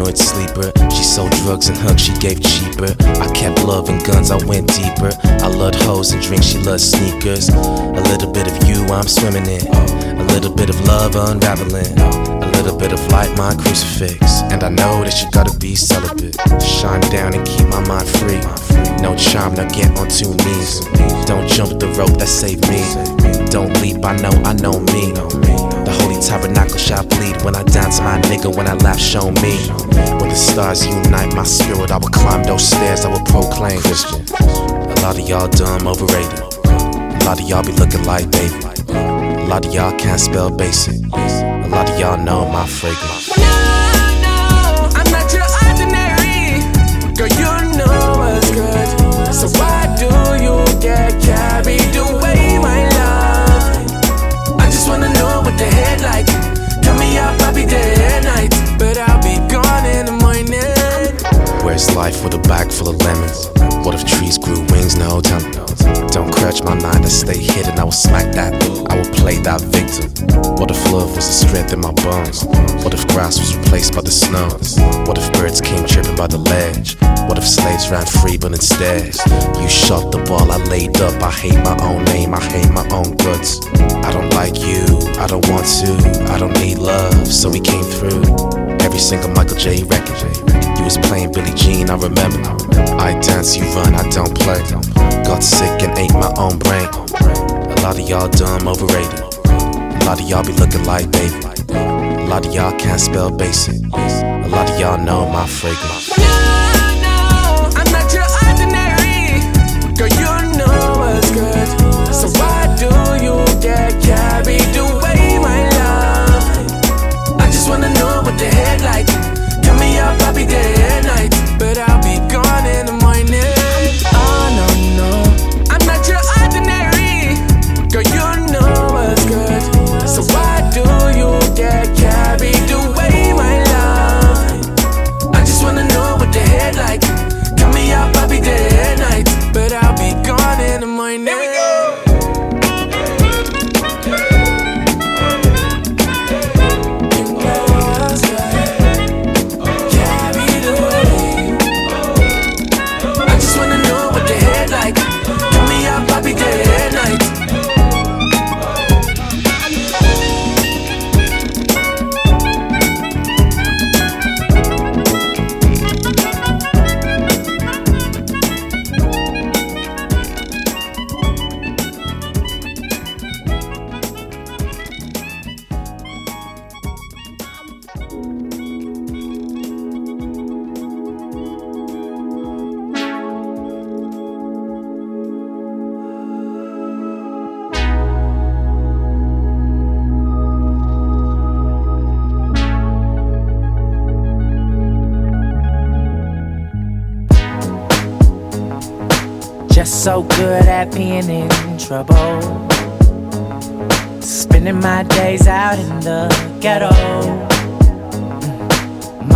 paranoid sleeper. She sold drugs and hugs she gave cheaper. I kept love and guns, I went deeper. I loved hoes and drinks, she loved sneakers. A little bit of you, I'm swimming in. A little bit of love unraveling. A little bit of light, my crucifix. And I know that you gotta be celibate. Shine down and keep my mind free. No charm, now get on two knees. Don't jump the rope that saved me. Don't leap, I know, I know me. The holy tabernacle shall bleed when I dance my nigga, when I laugh, show me. When the stars unite my spirit, I will climb those stairs, I will proclaim Christian. A lot of y'all dumb, overrated. A lot of y'all be looking like David. A lot of y'all can't spell basic. A lot of y'all know my fragrance. No, no, I'm not your ordinary. Girl, you know what's good. So why Where's life with a bag full of lemons? What if trees grew wings? No, me. Don't crutch my mind, I stay hidden. I will smack that, I will play that victim. What if love was the strength in my bones? What if grass was replaced by the snow? What if birds came tripping by the ledge? What if slaves ran free, but instead you shot the ball I laid up? I hate my own name, I hate my own guts. I don't like you, I don't want to, I don't need love, so we came through. Every single Michael J. record. Was playing Billie Jean, I remember. I dance, you run, I don't play. Got sick and ate my own brain. A lot of y'all dumb, overrated. A lot of y'all be looking like David. A lot of y'all can't spell basic. A lot of y'all know my fragrance.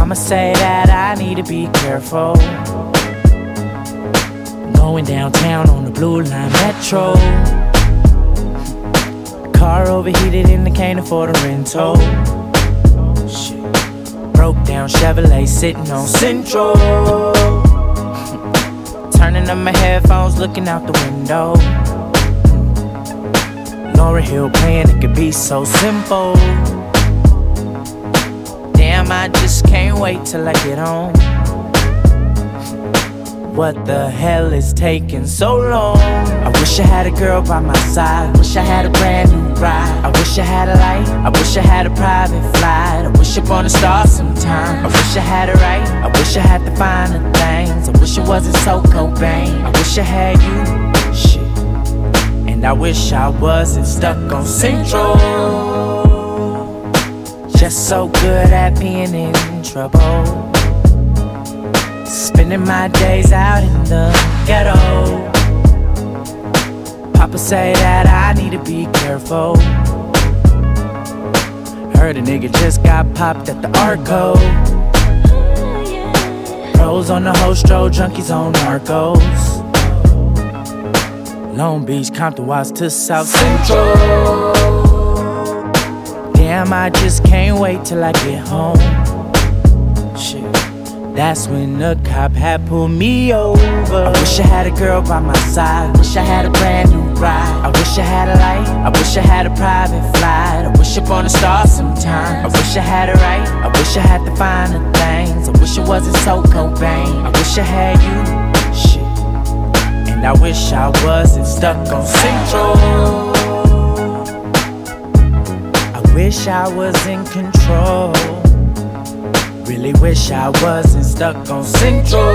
Mama say that I need to be careful. Going downtown on the blue line metro. Car overheated and I can't afford a rental. Broke down Chevrolet sitting on Central. Turning up my headphones, looking out the window. Lauryn Hill playing, it could be so simple. Damn, I just can't wait till I get home. What the hell is taking so long? I wish I had a girl by my side. Wish I had a brand new ride. I wish I had a light. I wish I had a private flight. I wish upon a star sometime. I wish I had it right. I wish I had the finer things. I wish it wasn't so Cobain. I wish I had you. Shit. And I wish I wasn't stuck on Central. Just so good at being in trouble. Spending my days out in the ghetto. Papa say that I need to be careful. Heard a nigga just got popped at the Arco. Pros on the hostro, junkies on narcos. Long Beach, Compton, Watts to South Central. Damn, I just can't wait till I get home. Shit. That's when the cop had pulled me over. I wish I had a girl by my side. Wish I had a brand new ride. I wish I had a light. I wish I had a private flight. I wish upon a star sometime. I wish I had it right. I wish I had the finer things. I wish it wasn't so Cobain. I wish I had you. Shit. And I wish I wasn't stuck on Central. Wish I was in control. Really wish I wasn't stuck on Central.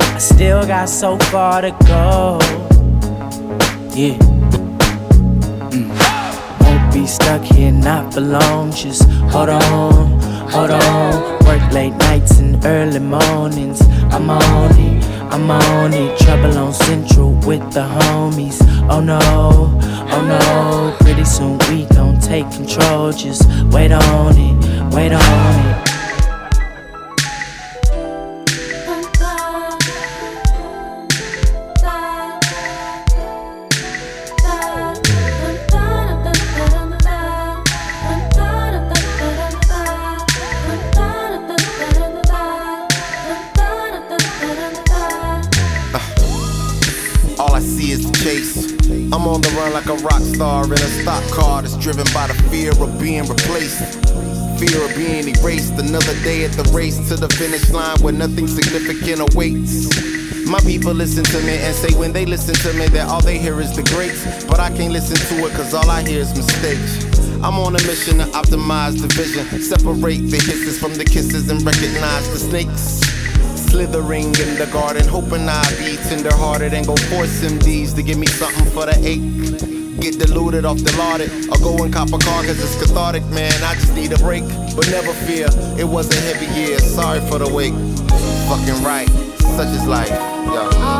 I still got so far to go. Yeah. Mm. Won't be stuck here not for long. Just hold on, hold on. Work late nights and early mornings. I'm on it, I'm on it. Trouble on Central with the homies. Oh no, oh no. Pretty soon we gon' take control. Just wait on it, wait on it. A rock star in a stock car that's driven by the fear of being replaced. Fear of being erased. Another day at the race to the finish line where nothing significant awaits. My people listen to me and say when they listen to me that all they hear is the greats. But I can't listen to it cause all I hear is mistakes. I'm on a mission to optimize the vision, separate the hisses from the kisses and recognize the snakes. Slithering in the garden, hoping I be tender hearted and go force MDs to give me something for the ache. Get diluted off the lauded, or go and cop a car cause it's cathartic, man. I just need a break, but never fear, it was a heavy year. Sorry for the wait. Fucking right, such is life. Yo.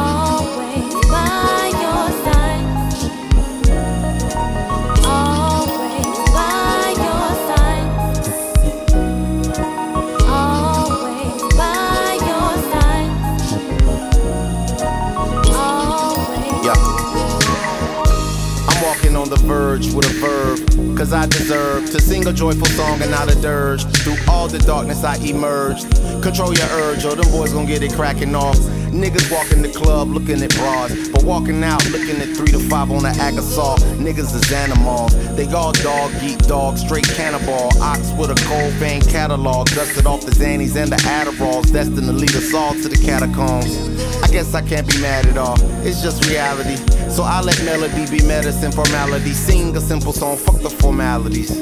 Verge with a verb, cause I deserve to sing a joyful song and not a dirge. Through all the darkness, I emerged. Control your urge, or them boys gon' get it cracking off. Niggas walking the club looking at bras, but walking out looking at three to five on the Agasaw. Niggas is animals, they all dog eat dog, straight cannibal. Ox with a cold vein catalog, dusted off the Xannies and the Adderalls, destined to lead us all to the catacombs. I guess I can't be mad at all, it's just reality. So I let melody be medicine, formality. Sing a simple song, fuck the formalities.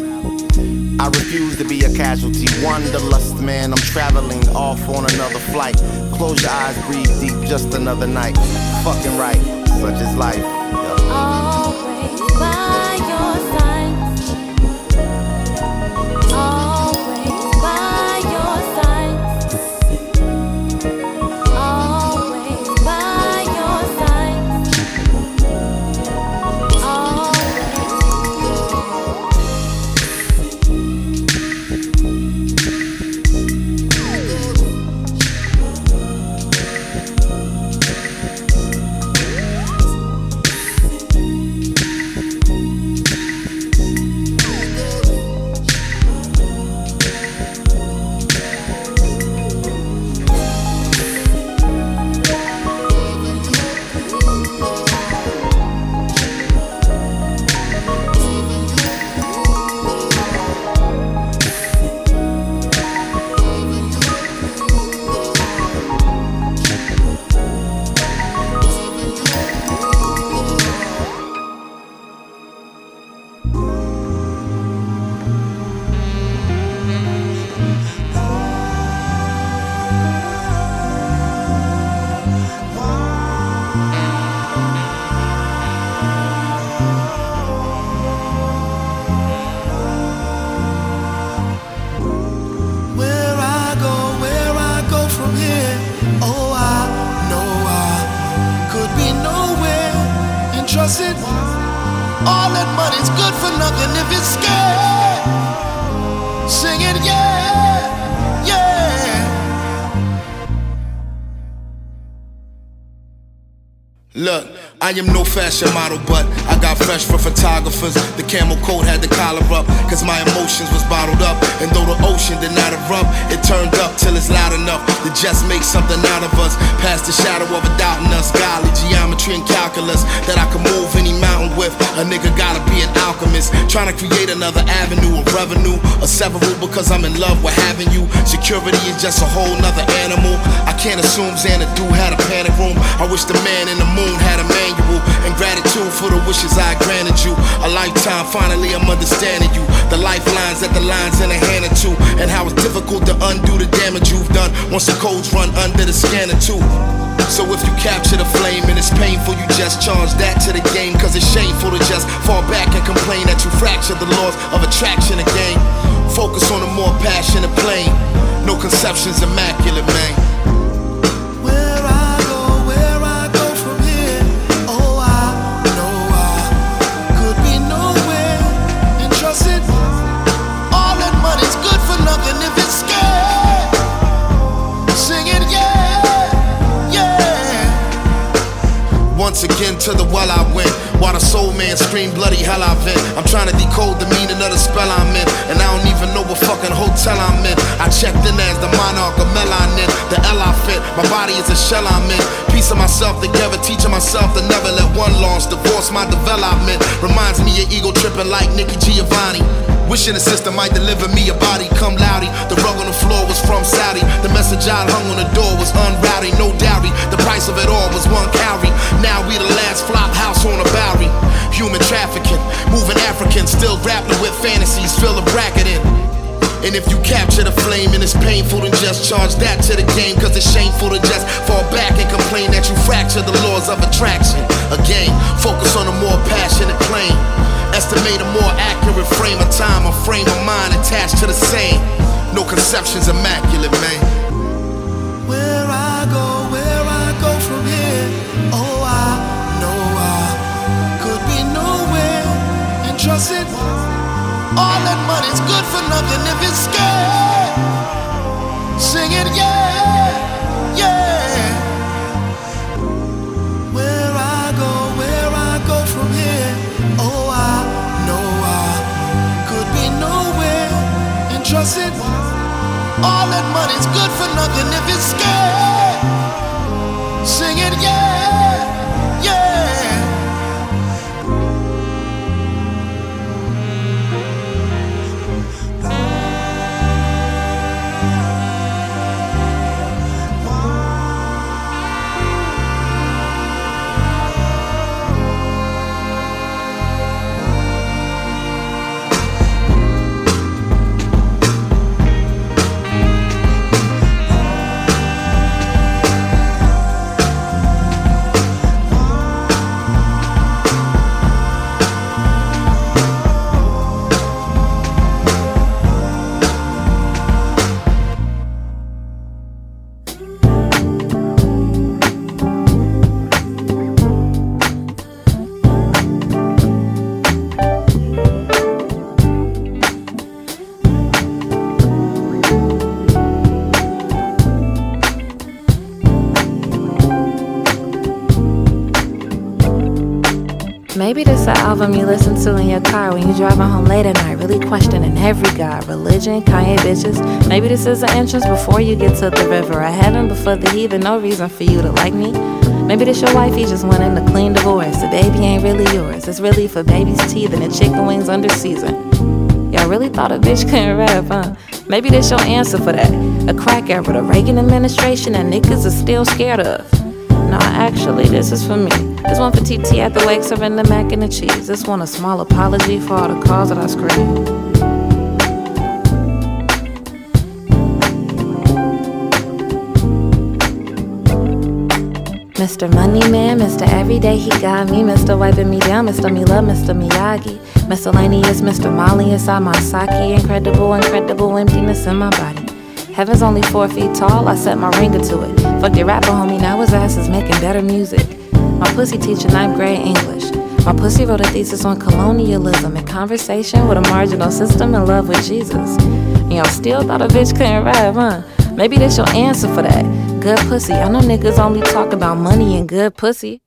I refuse to be a casualty. Wanderlust, man, I'm traveling off on another flight. Close your eyes, breathe deep, just another night. Fucking right, such is life. I am no fashion model, but I got fresh for photographers. The camel coat had the collar up, cause my emotions was bottled up. And though the ocean did not erupt, it turned up till it's loud enough to just make something out of us. Past the shadow of a doubt in us, golly, geometry and calculus that I can move any mountain with. A nigga gotta be an alchemist, trying to create another avenue of revenue. A several because I'm in love with having you. Security is just a whole nother animal. I can't assume Xanadu had a panic room. I wish the man in the moon had a man And gratitude for the wishes I granted you. A lifetime, finally I'm understanding you. The lifelines that the lines in a hand or two. And how it's difficult to undo the damage you've done once the codes run under the scanner too. So if you capture the flame and it's painful, you just charge that to the game. Cause it's shameful to just fall back and complain that you fracture the laws of attraction again. Focus on a more passionate plane. No conceptions immaculate, man. Again to the well I went. While the soul man screamed bloody hell I vent. I'm trying to decode the meaning of the spell I'm in. And I don't even know what fucking hotel I'm in. I checked in as the monarch of melanin. The L I fit. My body is a shell I'm in. Piece of myself together, teaching myself to never let one loss divorce my development. Reminds me of ego tripping like Nikki Giovanni. Wishing the system might deliver me a body, come loudy. The rug on the floor was from Saudi. The message I hung on the door was unrowdy, no dowry. The price of it all was one cowrie. Now we the last flop house on a Bowery. Human trafficking, moving Africans, still grappling with fantasies, fill a bracket in. And if you capture the flame and it's painful, then just charge that to the game. Cause it's shameful to just fall back and complain that you fracture the laws of attraction. Again, focus on a more passionate plane. Estimate a more accurate frame of time, a frame of mind attached to the same. No conceptions immaculate, man. Where I go, where I go from here, oh, I know I could be nowhere and trust it. All that money's good for nothing if it's scared. Sing it, yeah, album you listen to in your car when you're driving home late at night, really questioning every god, religion, Kanye bitches. Maybe this is an entrance before you get to the river of heaven, before the heathen, no reason for you to like me. Maybe this your wifey just wanting a clean divorce. The baby ain't really yours. It's really for baby's teeth and the chicken wings under season. Y'all really thought a bitch couldn't rap, huh? Maybe this your answer for that. A crack era, the Reagan administration that niggas are still scared of. Nah, actually, this is for me. This one for TT at the wake serving the mac and the cheese. This one a small apology for all the calls that I screamed. Mr. Money Man, Mr. Everyday, he got me. Mr. Wiping me down, Mr. Me Love, Mr. Miyagi. Miscellaneous, Mr. Molly inside my sake. Incredible, incredible emptiness in my body. Heaven's only four feet tall, I set my ringer to it. Fuck your rapper, homie, now his ass is making better music. My pussy teaching ninth grade English. My pussy wrote a thesis on colonialism in conversation with a marginal system in love with Jesus. And y'all still thought a bitch couldn't rap, huh? Maybe that's your answer for that. Good pussy. I know niggas only talk about money and good pussy.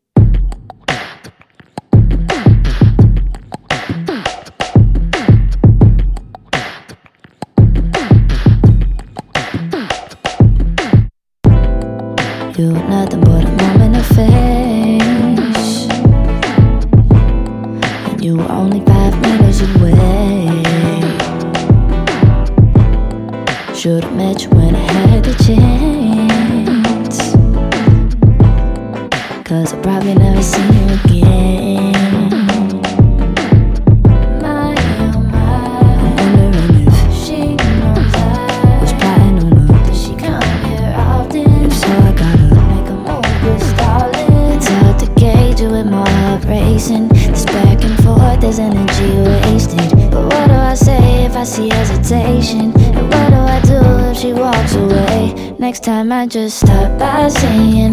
You nothing but a moment of fame Should've met you when I had the chance. Cause I probably never see you again. Just stop by saying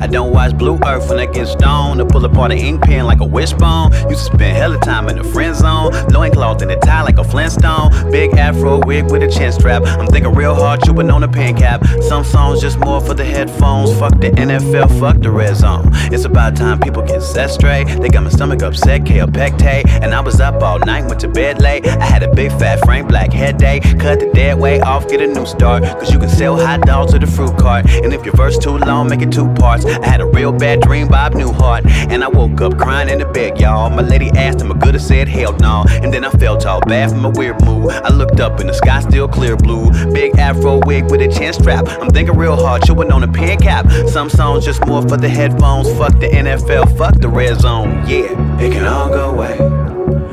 I don't watch Blue Earth when I get stoned. I pull apart an ink pen like a wishbone. Used to spend hella time in the friend zone. Loincloth in the tie like a Flintstone. Big afro wig with a chin strap. I'm thinking real hard, chewing on a pen cap. Some songs just more for the headphones. Fuck the NFL, fuck the red zone. It's about time people get set straight. They got my stomach upset, Kaopectate. And I was up all night, went to bed late. I had a big fat frame, Black head day. Cut the dead weight off, get a new start. Cause you can sell hot dogs to the fruit cart. And if your verse too long, make it two parts. I had a real bad dream, Bob Newhart. And I woke up crying in the bed, y'all. My lady asked him, I could have said hell no. And then I felt all bad from my weird mood. I looked up and the sky still clear blue. Big afro wig with a chin strap. I'm thinking real hard, chewing on a pen cap. Some songs just more for the headphones. Fuck the NFL, fuck the red zone. Yeah, it can all go away.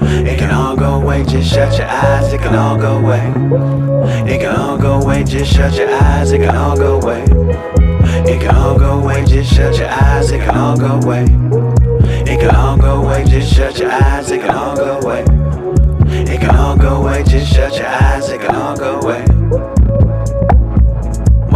It can all go away, just shut your eyes, it can all go away. It can all go away, just shut your eyes, it can all go away. It can all go away, just shut your eyes, it can all go away. It can all go away, just shut your eyes, it can all go away. It can all go away, just shut your eyes, it can all go away.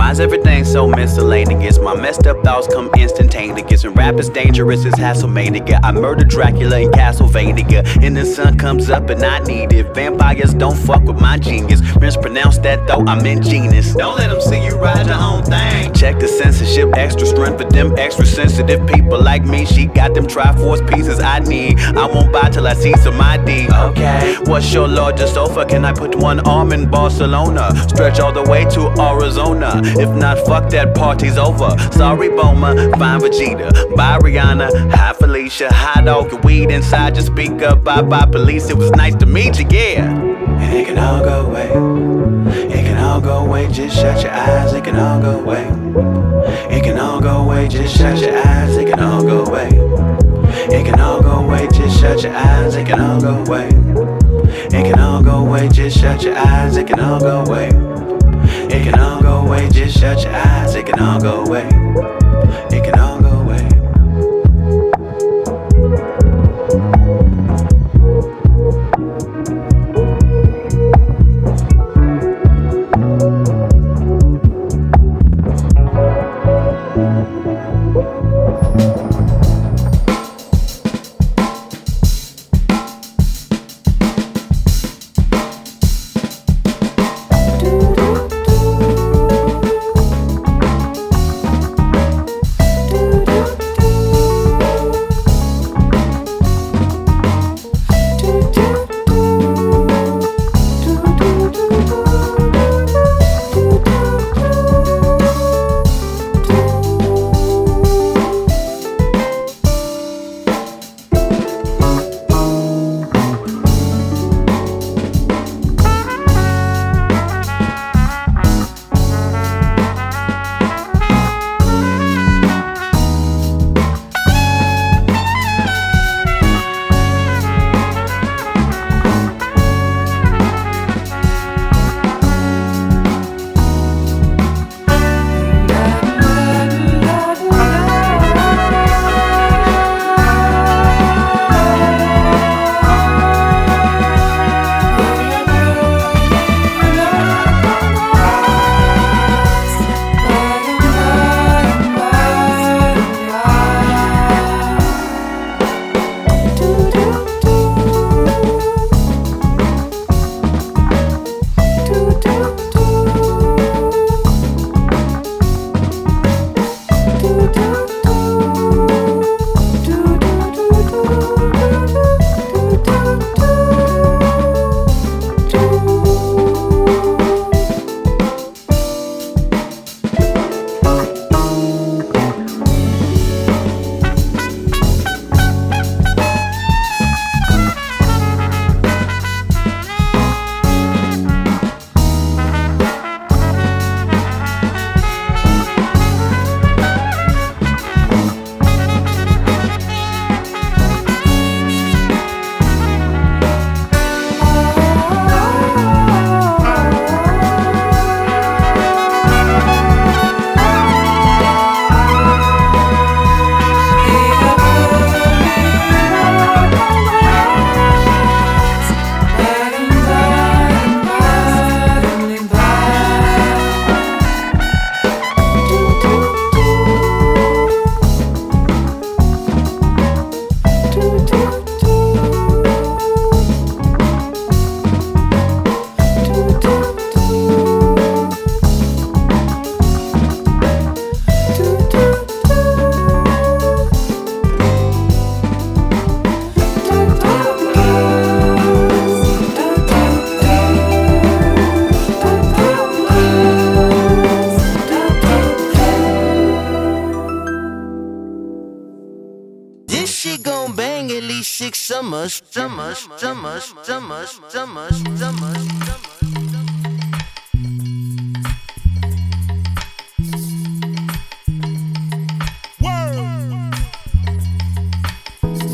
Why's everything so miscellaneous? My messed up thoughts come instantaneous. And rap is dangerous as Hasselmania. I murdered Dracula in Castlevania. And the sun comes up and I need it. Vampires don't fuck with my genius. Mispronounce that though, I'm in genus. Don't let them see you ride your own thing. Check the censorship, extra strength for them extra sensitive people like me. She got them Triforce pieces I need. I won't buy till I see some ID. Okay. What's your largest sofa? Can I put one arm in Barcelona? Stretch all the way to Arizona. If not, fuck that party's over. Sorry, Bulma, fine Vegeta. Bye, Rihanna. Hi, Felicia. Hi, dog, your weed inside your speaker. Bye bye, police. It was nice to meet you, yeah. And it can all go away. It can all go away. Just shut your eyes. It can all go away. It can all go away. Just shut your eyes. It can all go away. It can all go away. Just shut your eyes. It can all go away. It can all go away. Just shut your eyes. It can all go away. It can all go away, just shut your eyes. It can all go away.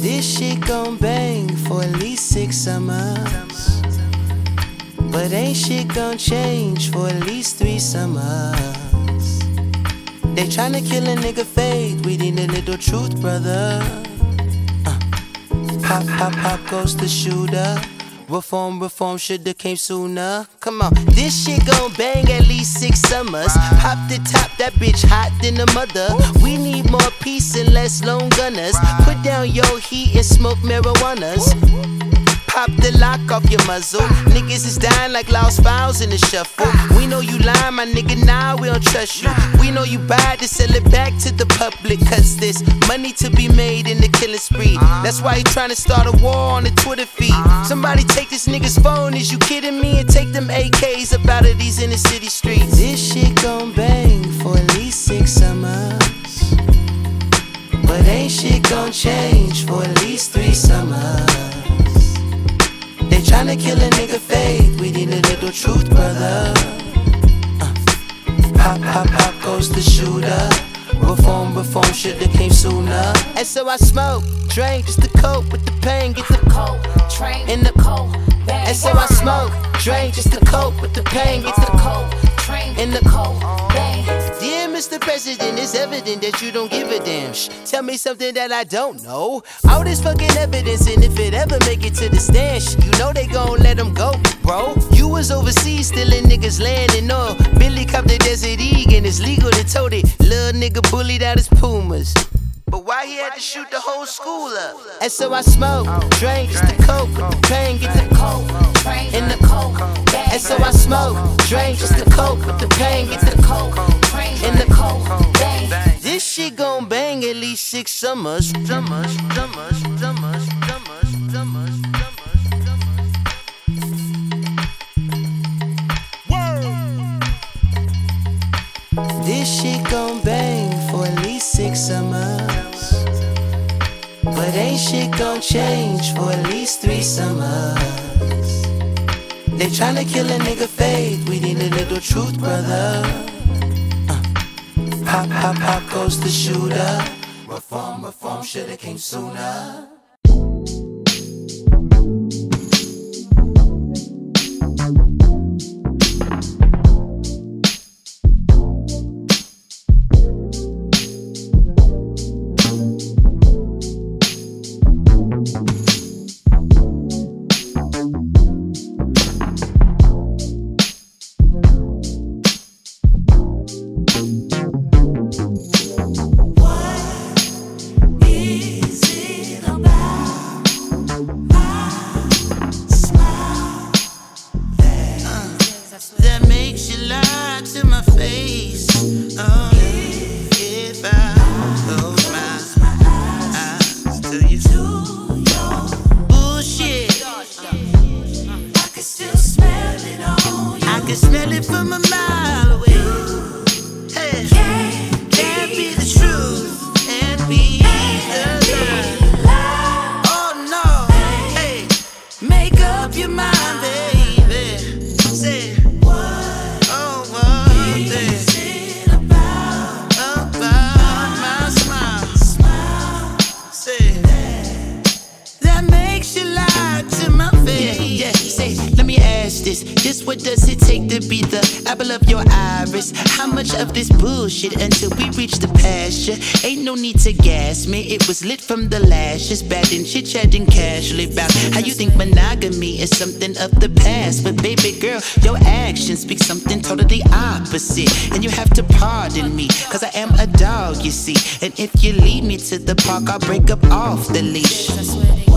This shit gon' bang for at least six summers. But ain't shit gon' change for at least three summers. They tryna kill a nigga faith, we need a little truth, brother. Pop, pop, pop goes the shooter. Reform, reform shoulda came sooner. Come on, this shit gon' bang at least six summers. Pop the top, that bitch hot than a mother. We need more peace and less lone gunners. Put down your heat and smoke marijuanas. Pop the lock off your muzzle. Niggas is dying like lost files in the shuffle. We know you lying, my nigga, now we don't trust you. We know you bad to sell it back to the public. Cause there's money to be made in the killing spree. That's why he trying to start a war on the Twitter feed. Somebody take this nigga's phone, is you kidding me? And take them AKs up out of these inner city streets. This shit gon' bang for at least six summers. But ain't shit gon' change for at least three summers. They tryna kill a nigga faith. We need a little truth, brother. Uh. Pop, pop, pop goes the shooter. Reform, reform shoulda came sooner. And so I smoke, drink just to cope with the pain. Get the coke, train in the coke. And so I smoke, drink just to cope with the pain. Get the cold, train in the cold. Dear Mr. President, it's evident that you don't give a damn. Shh, tell me something that I don't know. All this fucking evidence, and if it ever make it to the stand, shh, you know they gon' let them go, bro. You was overseas stealing niggas' land and oil. Billy cop the Desert Eagle, and it's legal to tote it. Little nigga bullied out his Pumas. But why he had to shoot the whole school up? And so I smoke, oh, drink, just the coke, with the pain, get the coke, in the coke. And so I smoke, drink, just the coke, with the pain, get the coke, in the coke. This shit gon' bang at least six summers, summers, summers, summers, summers, summers, ain't shit gon' change for at least three summers. They tryna kill a nigga faith, we need a little truth, brother. Uh. Pop, pop, pop goes the shooter. Reform, reform shoulda came sooner. Makes you to my face. Oh, was lit from the lashes. Bad and chit chatting casually about how you think monogamy is something of the past. But baby girl, your actions speak something totally opposite. And you have to pardon me, cause I am a dog, you see. And if you lead me to the park, I'll break up off the leash.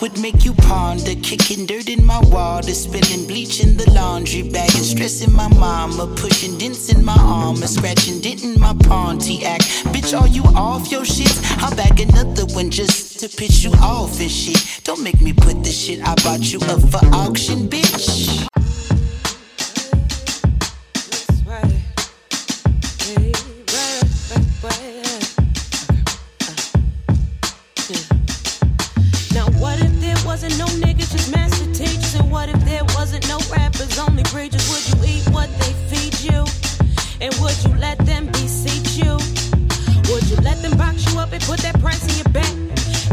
Would make you ponder, kicking dirt in my water, spilling bleach in the laundry bag, and stressing my mama, pushing dents in my armor, scratching dent in my Pontiac. Bitch, are you off your shit? I'll bag another one just to piss you off and shit. Don't make me put the shit I bought you up for auction, bitch. isn't no rappers, only bridges. Would you eat what they feed you? And would you let them beseech you? Would you let them box you up and put that price in your back?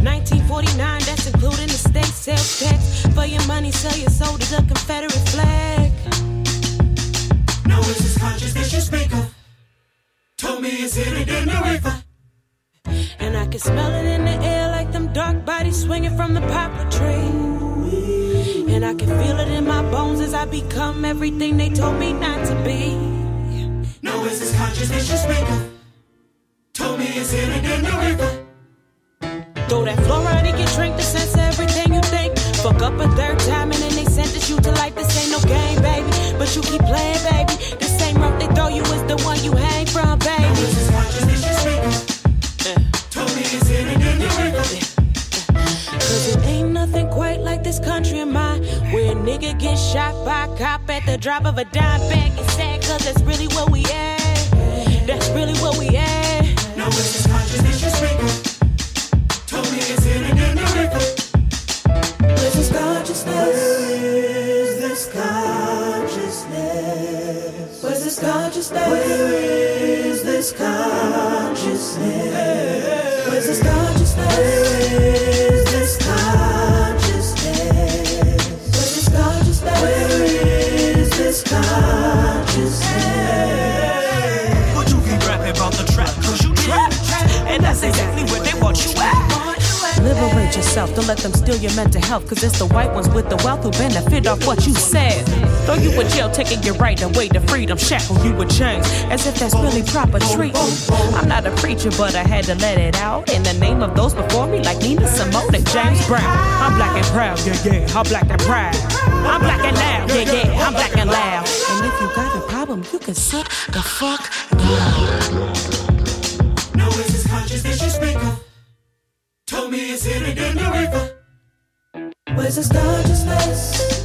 1949, that's including the state sales tax. For your money, sell your soul to the Confederate flag. No, it's this consciousness you speak of. Told me it's hidden in the river. And I can smell it in the air like them dark bodies swinging from the poplar tree. I can feel it in my bones as I become everything they told me not to be. No, is this consciousness you speak of? Told me it's in hidden in the river. Throw that fluoride in your drink to sense everything you think. Fuck up a third time and then they sentence you to life. This ain't no game, baby. But you keep playing, baby. The same rope they throw you is the one you hang from, baby. This country of mine. Where a nigga gets shot by a cop at the drop of a dime bag. It's sad cause that's really what we at. That's really what we at. No, is this consciousness you speak? Told me it's hidden in the river. Where's this consciousness? Where is this consciousness? Where's this consciousness? Where is this consciousness? But you keep rapping the trap, cause you. And that's exactly where they want you at. Yourself, don't let them steal your mental health. Cause it's the white ones with the wealth who benefit off what you said. Throw you in jail, taking your right away to freedom. Shackle you with chains, as if that's really proper treatment. I'm not a preacher, but I had to let it out. In the name of those before me, like Nina Simone and James Brown. I'm black and proud, yeah, yeah, I'm black and proud. I'm black and loud, yeah, yeah, I'm black and loud. And if you got a problem, you can suck the fuck No, Told me it's hidden in the river. Where's this consciousness? Where's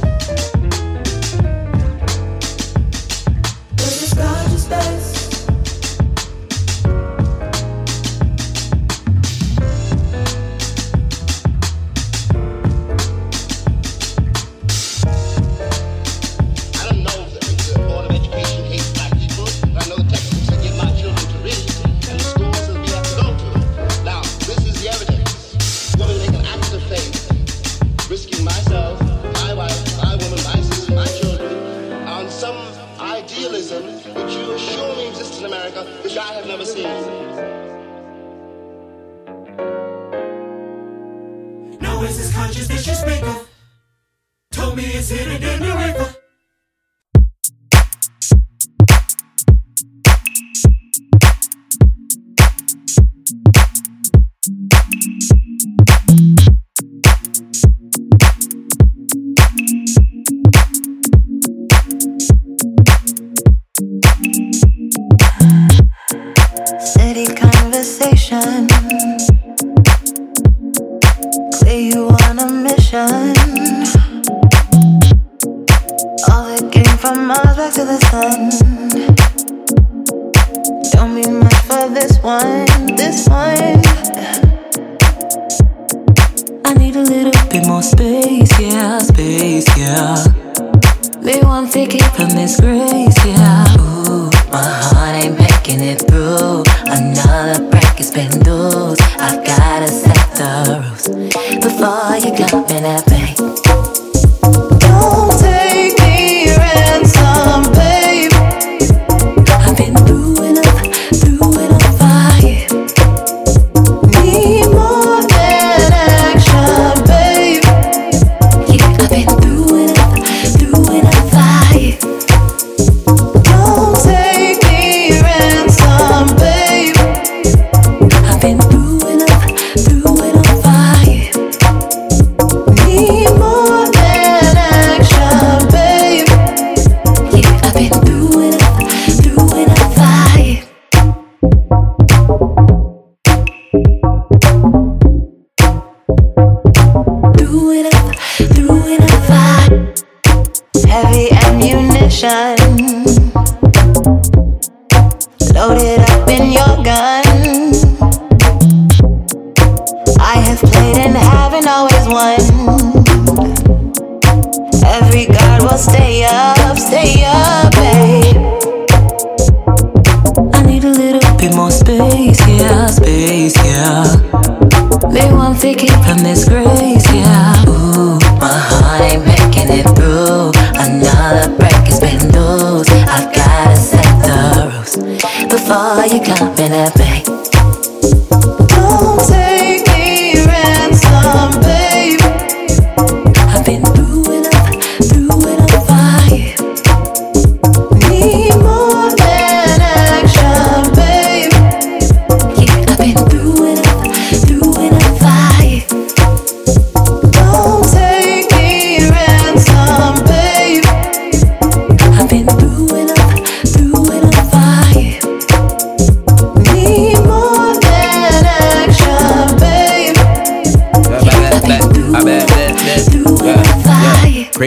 on a mission. All the game from Mars back to the sun. Don't mean much for this one, this one. I need a little bit more space, yeah, space, yeah. Me want to keep from this grace, yeah. Ooh, my heart ain't making it through. Another break has been loose. I've gotta set the rules before you come in at me. The rules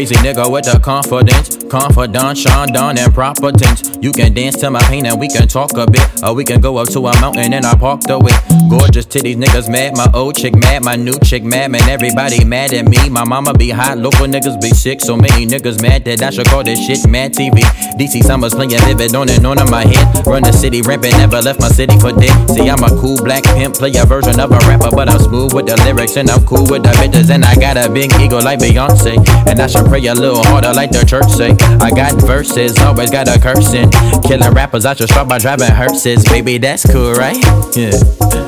Crazy nigga with the confidence, confidant, Sean Don and proper. You can dance to my pain and we can talk a bit, or we can go up to a mountain and I park the away. Gorgeous titties, niggas mad, my old chick mad, my new chick mad, man. Everybody mad at me. My mama be hot, local niggas be sick. So many niggas mad that I should call this shit Mad TV. DC Summers playing vivid on and on in my head. Run the city rampant, never left my city for dead. See, I'm a cool black pimp, play a version of a rapper, but I'm smooth with the lyrics and I'm cool with the bitches. And I got a big ego like Beyonce. And I should pray a little harder like the church say. I got verses, always got a cursing. Killing rappers, I should start by driving hearses. Baby, that's cool, right? Yeah.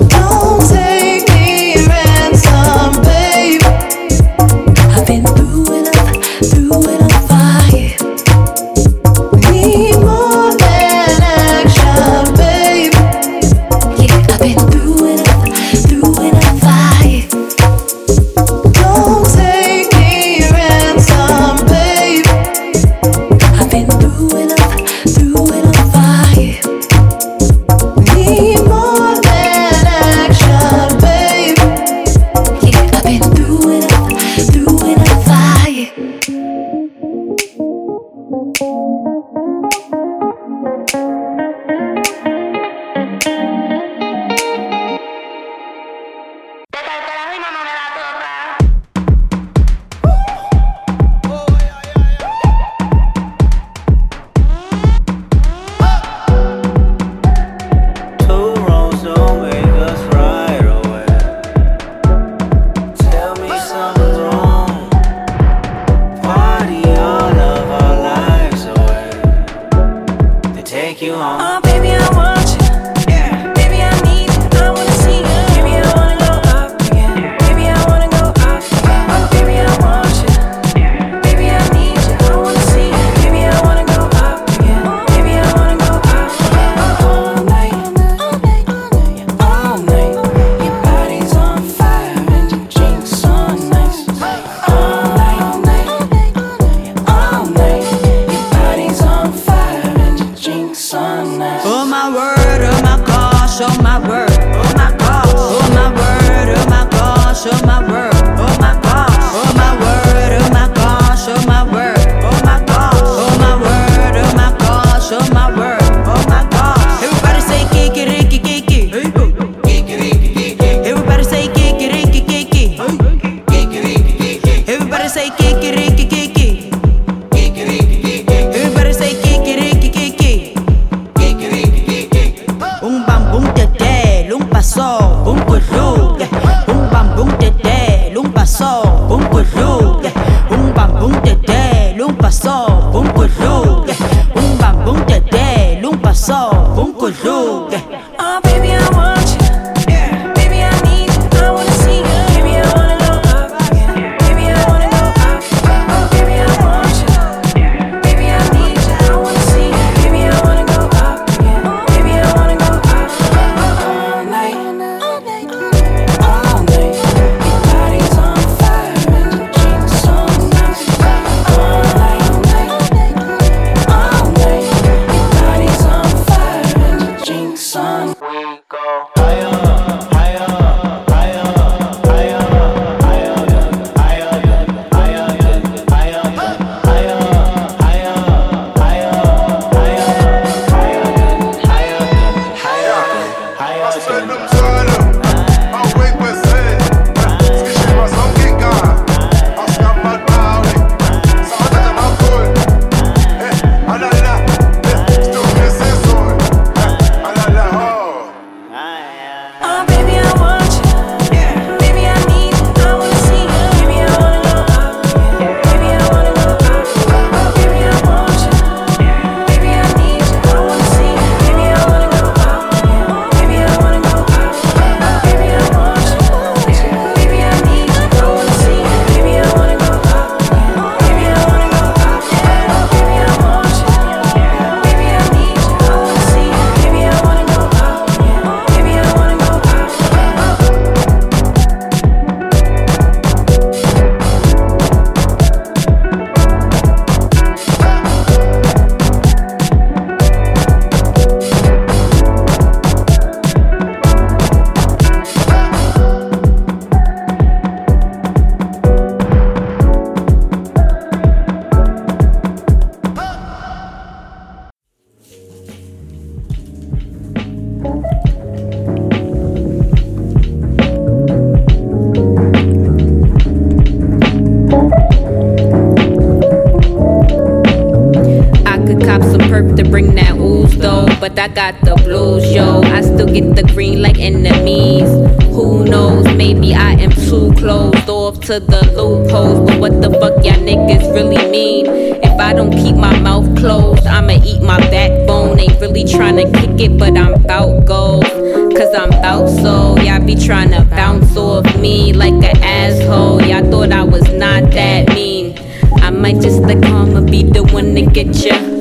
I got the blues, yo. I still get the green like enemies. Who knows? Maybe I am too closed off to the loopholes. But what the fuck y'all niggas really mean? If I don't keep my mouth closed, I'ma eat my backbone. Ain't really tryna kick it, but I'm bout goals. Cause I'm bout so. Y'all be tryna bounce off me like an asshole. Y'all thought I was not that mean. I might just let karma be the one to get ya.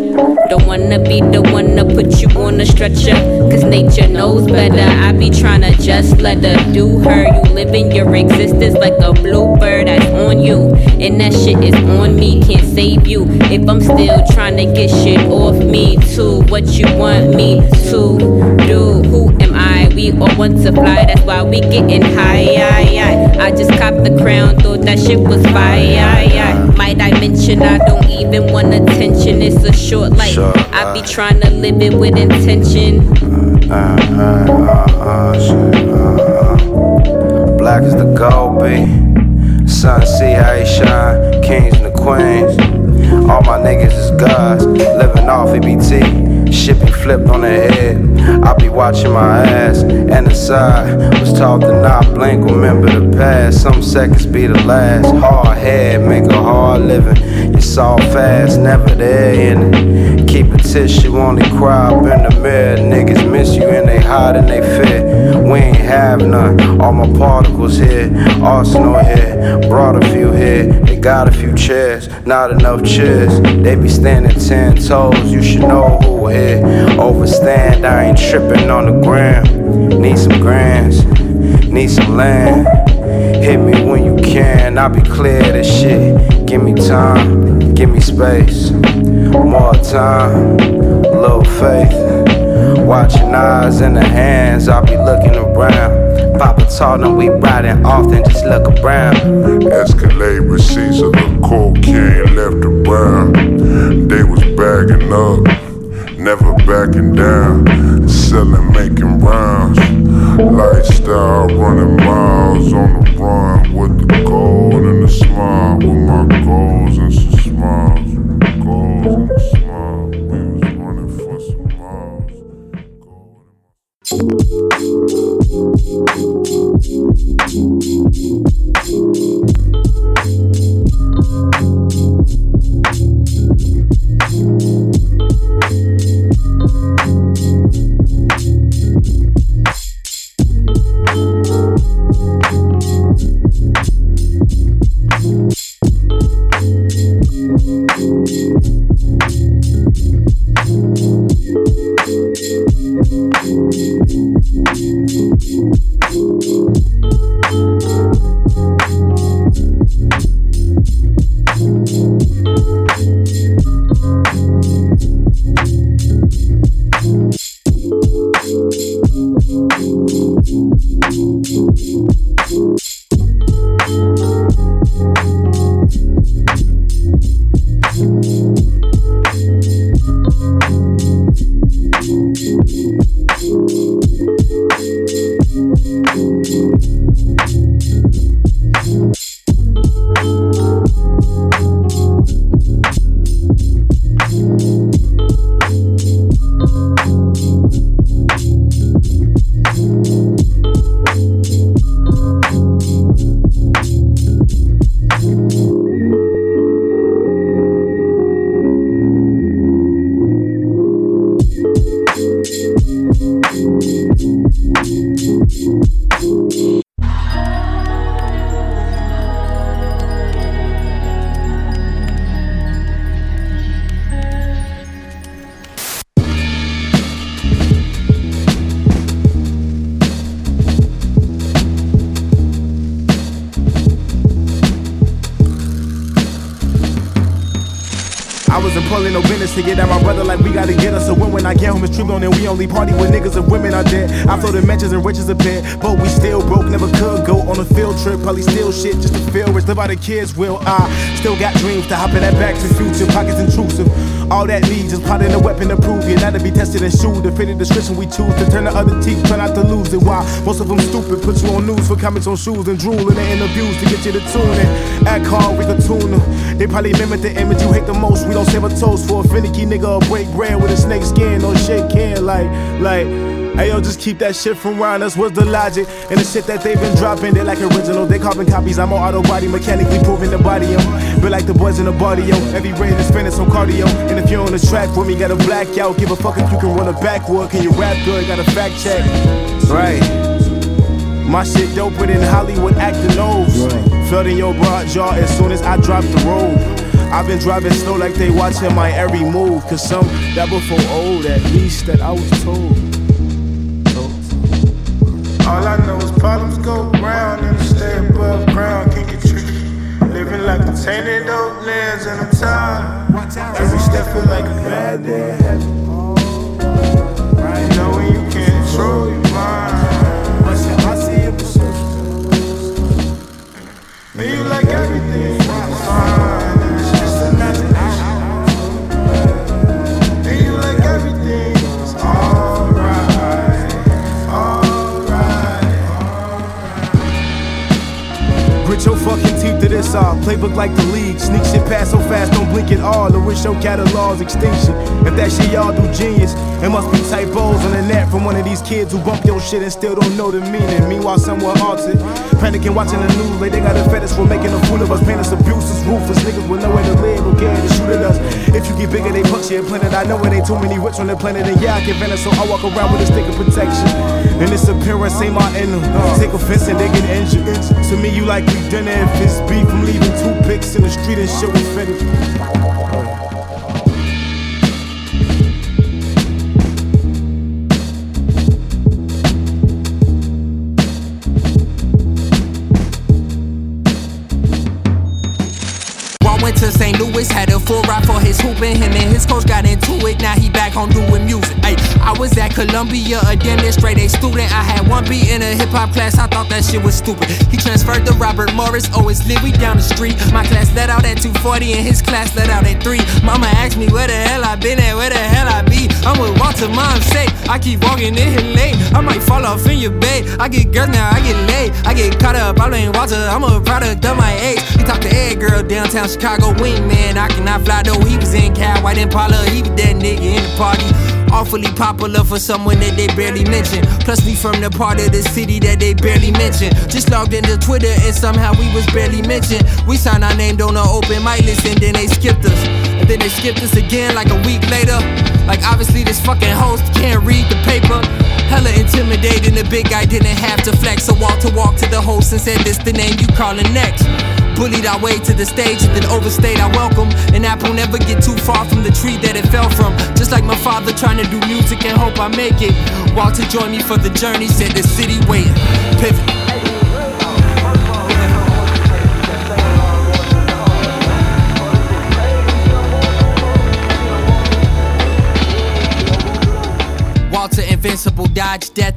Don't wanna be the one to put you on a stretcher. Cause nature knows better. I be tryna just let her do her. You living your existence like a bluebird that's on you. And that shit is on me, can't save you. If I'm still tryna get shit off me, too. What you want me to do? Who am I? We all want to fly, that's why we getting high. I, I, I just copped the crown, thought that shit was fire. I, I, might I don't even want attention, it's a short life. I be trying to live it with intention. Uh, uh, uh, shit. Black is the gold, B. Sun see how he shine. Kings and the queens. All my niggas is gods. Living off EBT. Shit be flipped on the head. I be watching my ass. And the side was taught to not blink. Remember the past. Some seconds be the last. Hard head, make a hard living. You saw fast, never there in. Keep a tissue, only cry up in the mirror. Niggas miss you and they hide and they fit. We ain't have none. All my particles here, arsenal here. Brought a few here. They got a few chairs, not enough chairs. They be standing ten toes. You should know who here. Overstand, I ain't tripping on the gram. Need some grands, need some land. Hit me when you can, I'll be clear this shit. Give me time, give me space. More time, little faith. Watching eyes in the hands, I'll be looking around. Papa told them we riding often, just look around. Escalade of the cocaine left around. They was bagging up, never backing down. Selling, making rounds. Lifestyle, running miles on the run with the gold and the smile. With my goals and some smiles. Goals and a smile. We was running for some miles. I I floated and riches a bit, but we still broke, never could go on a field trip. Probably steal shit just to feel rich, live how the kids will. I still got dreams to hop in that back to the future, pockets intrusive. All that needs is plotting a weapon to prove you. Not to be tested and shoot, to fit the description we choose. To turn the other teeth, try not to lose it. Why? Most of them stupid, put you on news for comments on shoes and drool in the interviews to get you to tune in. Act hard, we could tune them. They probably mimic the image you hate the most. We don't save a toast for a finicky nigga or break bread with a snake skin or shake can like, like. Hey yo, just keep that shit from around us. What's the logic? And the shit that they've been dropping, they like original. They carbon copies. I'm on auto body, mechanically proving the body, yo. But like the boys in the body, yo. Every brain is spinning some cardio. And if you're on the track with me, got a blackout. Give a fuck if you can run a backward. Can you rap good? Got a fact check. Right. My shit doper than Hollywood acting nose. Felt in your broad jaw as soon as I dropped the robe. I've been driving slow like they watching my every move. Cause some that before old, at least that I was told. All I know is problems go round and stay above ground Can't get tricky. Living like the tainted old lands and I'm tired. Every step feel like a bad day ahead. You know when you can't control your mind. You like everything fine. Your fucking to this off. Playbook like the league. Sneak shit past so fast, don't blink at all. Or wish your catalog's extinction. If that shit y'all do genius, it must be typos on the net from one of these kids who bump your shit and still don't know the meaning. Meanwhile, someone altered. Panicking watching the news, like they got a fetish for making a fool of us. Pain us abuses, ruthless niggas with nowhere to live or care to shoot at us. If you get bigger, they punch you and planet. I know it ain't too many rich on the planet, and yeah, I can vanish, so I walk around with a stick of protection. And this appearance ain't my them. Take offense and they get injured. To me, you like we done it if it's beef. I'm leaving toothpicks in the street and shit with fetish. Full ride for his hooping. Him and his coach got into it. Now he back home doing music. I was at Columbia, a damn near straight A student. I had one beat in a hip hop class. I thought that shit was stupid. He transferred to Robert Morris. Oh, it's. We down the street. My class let out at 240 and his class let out at 3. Mama asked me where the hell I been at, where the hell I be. I'm with Walter, mom's sake. I keep walking in here late. I might fall off in your bed. I get girls now, I get laid. I get caught up. I blame Walter. I'm a product of my age. He talked to Ed girl downtown Chicago wingman. I cannot fly though. He was in Cal, White Impala. He was that nigga in the party. Awfully popular for someone that they barely mention. Plus, we from the part of the city that they barely mention. Just logged into Twitter and somehow we was barely mentioned. We signed our name on an open mic list and then they skipped us. And then they skipped us again like a week later. Like, obviously, this fucking host can't read the paper. Hella intimidating, the big guy didn't have to flex. So Walter walked to the host and said, This the name you calling next. Bullied our way to the stage, and then overstayed our welcome. An apple never get too far from the tree that it fell from. Just like my father trying to do music and hope I make it. Walter joined me for the journey, said the city waiting. Pivot.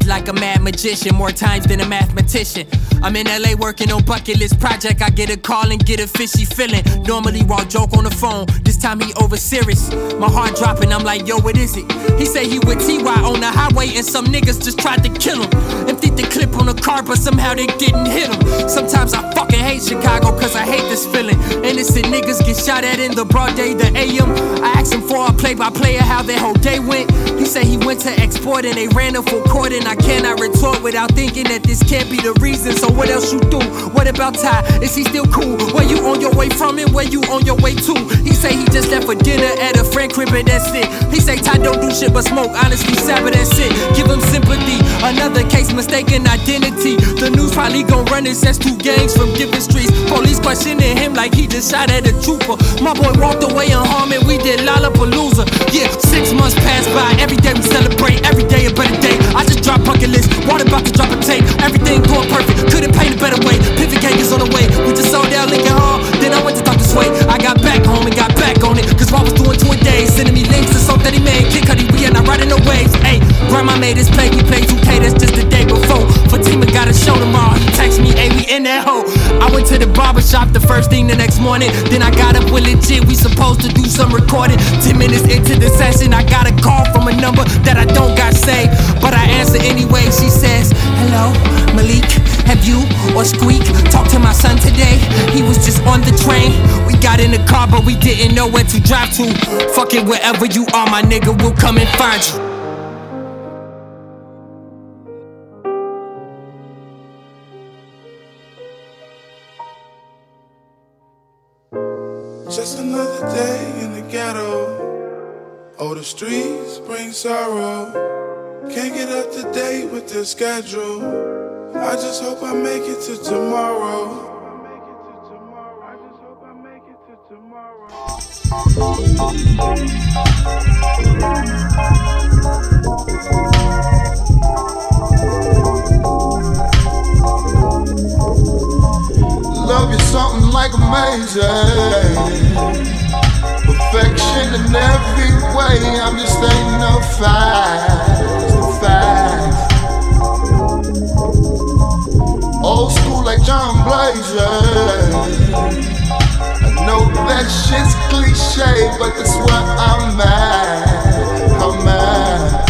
Like a mad magician, more times than a mathematician. I'm in LA working on bucket list project. I get a call and get a fishy feeling. Normally raw joke on the phone, time he over serious. My heart dropping, I'm like, yo, what is it? He say he with TY on the highway and some niggas just tried to kill him. Emptied the clip on the car, but somehow they didn't hit him. Sometimes I fucking hate Chicago, cause I hate this feeling. Innocent niggas get shot at in the broad day, the AM. I asked him for a play by player how their whole day went. He said he went to export and they ran him for court, and I cannot retort without thinking that this can't be the reason. So what else you do? What about Ty? Is he still cool? Where you on your way from and where you on your way to? He say he just left for dinner at a friend crib and that's it. He say Ty don't do shit but smoke. Honestly, Saba that's it. Give him sympathy. Another case mistaken identity. The news probably gon' run it says two gangs from different streets. Police questioning him like he shot a trooper. My boy walked away unharmed and we did Lollapalooza. Yeah, six months passed by. Every day we celebrate. Every day a better day. I just dropped bucket list. Walter about to drop a tape. Everything going perfect. Couldn't paint a better way. Pivot gang is on the way. We just sold out Lincoln Hall. Then I went to Dr. Sway. I got back home and got back on it. Cause Rob was doing two a day. Sending me links to that he made. Kid Cudi, we are not riding the waves. Ayy, grandma made us play. We played 2K. That's just the day before. Fatima got a show tomorrow. He text me, ayy, we in that hoe. I went to the barber shop the first thing the next morning. Then I got up with legit. We supposed to do some recording. Ten minutes into the session, I got a call from a number that I don't got saved. But I answer anyway. She says, Hello, Malik. Have you or Squeak talked to my son today? He was just on the train. We got in the car, but we didn't know where to drive to. Fuck it, wherever you are, my nigga, we'll come and find you. Oh, the streets bring sorrow. Can't get up to date with the schedule. I just hope I make it to tomorrow. I make it to tomorrow I just hope I make it to tomorrow Love you something like amazing. Perfection in every way. I'm just stating the facts. The facts. Old school like John Blazer. I know that shit's cliche, but that's where I'm at. I'm at.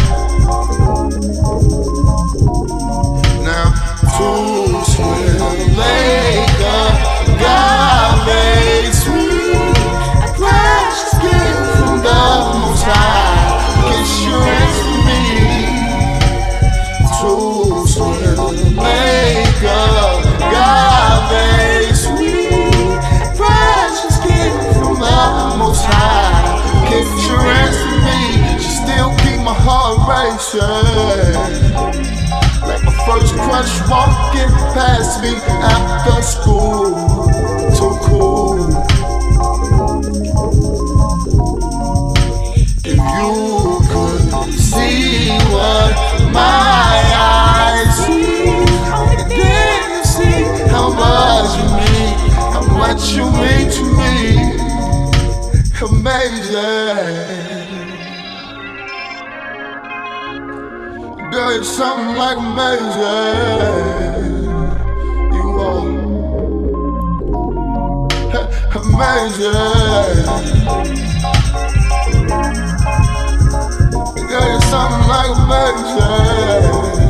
Now, too sweet, make a racing. Like my first crush walking past me after school. Something like amazing. You are amazing. You're something like amazing.